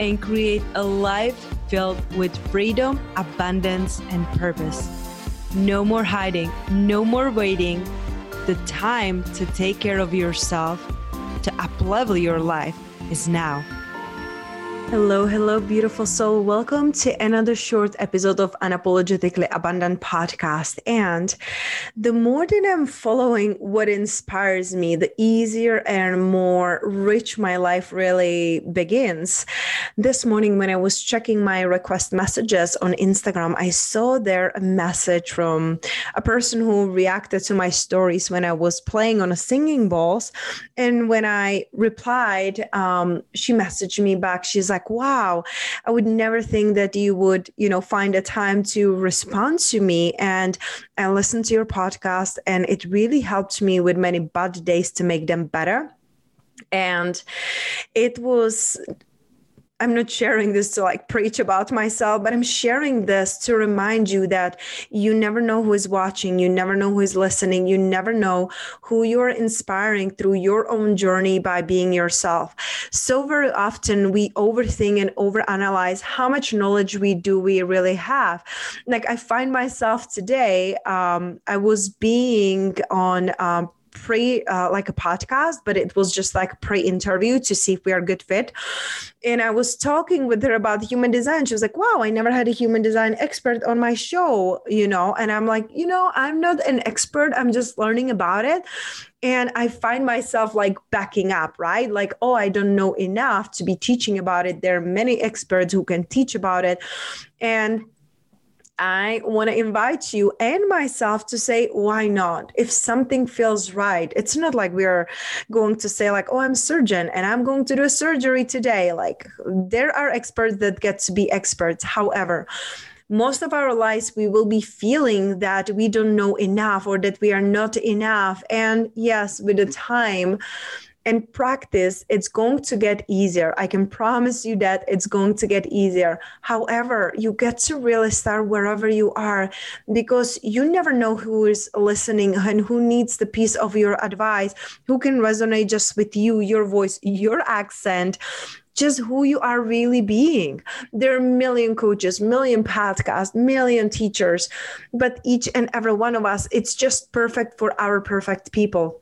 and create a life filled with freedom, abundance, and purpose. No more hiding, no more waiting. The time to take care of yourself, to uplevel your life is now. Hello, hello, beautiful soul. Welcome to another short episode of Unapologetically Abundant podcast. And the more that I'm following what inspires me, the easier and more rich my life really begins. This morning, when I was checking my request messages on Instagram, I saw there a message from a person who reacted to my stories when I was playing on a singing bowls. And when I replied, um, she messaged me back. She's like, like, wow, I would never think that you would, you know, find a time to respond to me. And I listened to your podcast, and it really helped me with many bad days to make them better. And it was I'm not sharing this to like preach about myself, but I'm sharing this to remind you that you never know who is watching, you never know who is listening, you never know who you're inspiring through your own journey by being yourself. So very often we overthink and overanalyze how much knowledge we do we really have. Like I find myself today, um, I was being on um, pre uh, like a podcast but it was just like pre-interview to see if we are a good fit. And i was talking with her about human design. She was like wow i never had a human design expert on my show you know? And i'm like you know i'm not an expert. I'm just learning about it. And i find myself like backing up right? Like oh i don't know enough to be teaching about it. There are many experts who can teach about it. And I want to invite you and myself to say, why not? If something feels right, it's not like we're going to say, like, oh, I'm surgeon and I'm going to do a surgery today. Like, there are experts that get to be experts. However, most of our lives we will be feeling that we don't know enough or that we are not enough and yes with the time and practice, it's going to get easier. I can promise you that it's going to get easier. However, you get to really start wherever you are because you never know who is listening and who needs the piece of your advice, who can resonate just with you, your voice, your accent just who you are really being. There are million coaches, million podcasts, million teachers, but each and every one of us, it's just perfect for our perfect people.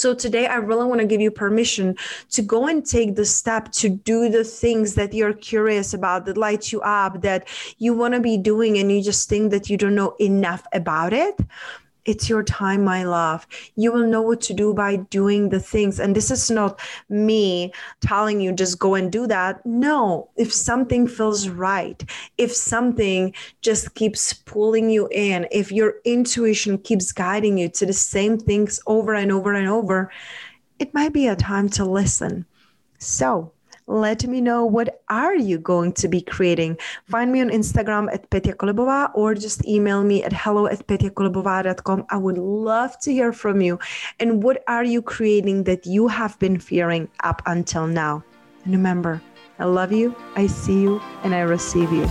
So today I really want to give you permission to go and take the step to do the things that you're curious about, that light you up, that you want to be doing and you just think that you don't know enough about it. It's your time, my love. You will know what to do by doing the things. And this is not me telling you just go and do that. No, if something feels right, if something just keeps pulling you in, if your intuition keeps guiding you to the same things over and over and over, it might be a time to listen. So, let me know what are you going to be creating. Find me on Instagram at Petya Kolibova or just email me at hello at petyakolibova.com. I would love to hear from you. And what are you creating that you have been fearing up until now? And remember, I love you, I see you, and I receive you.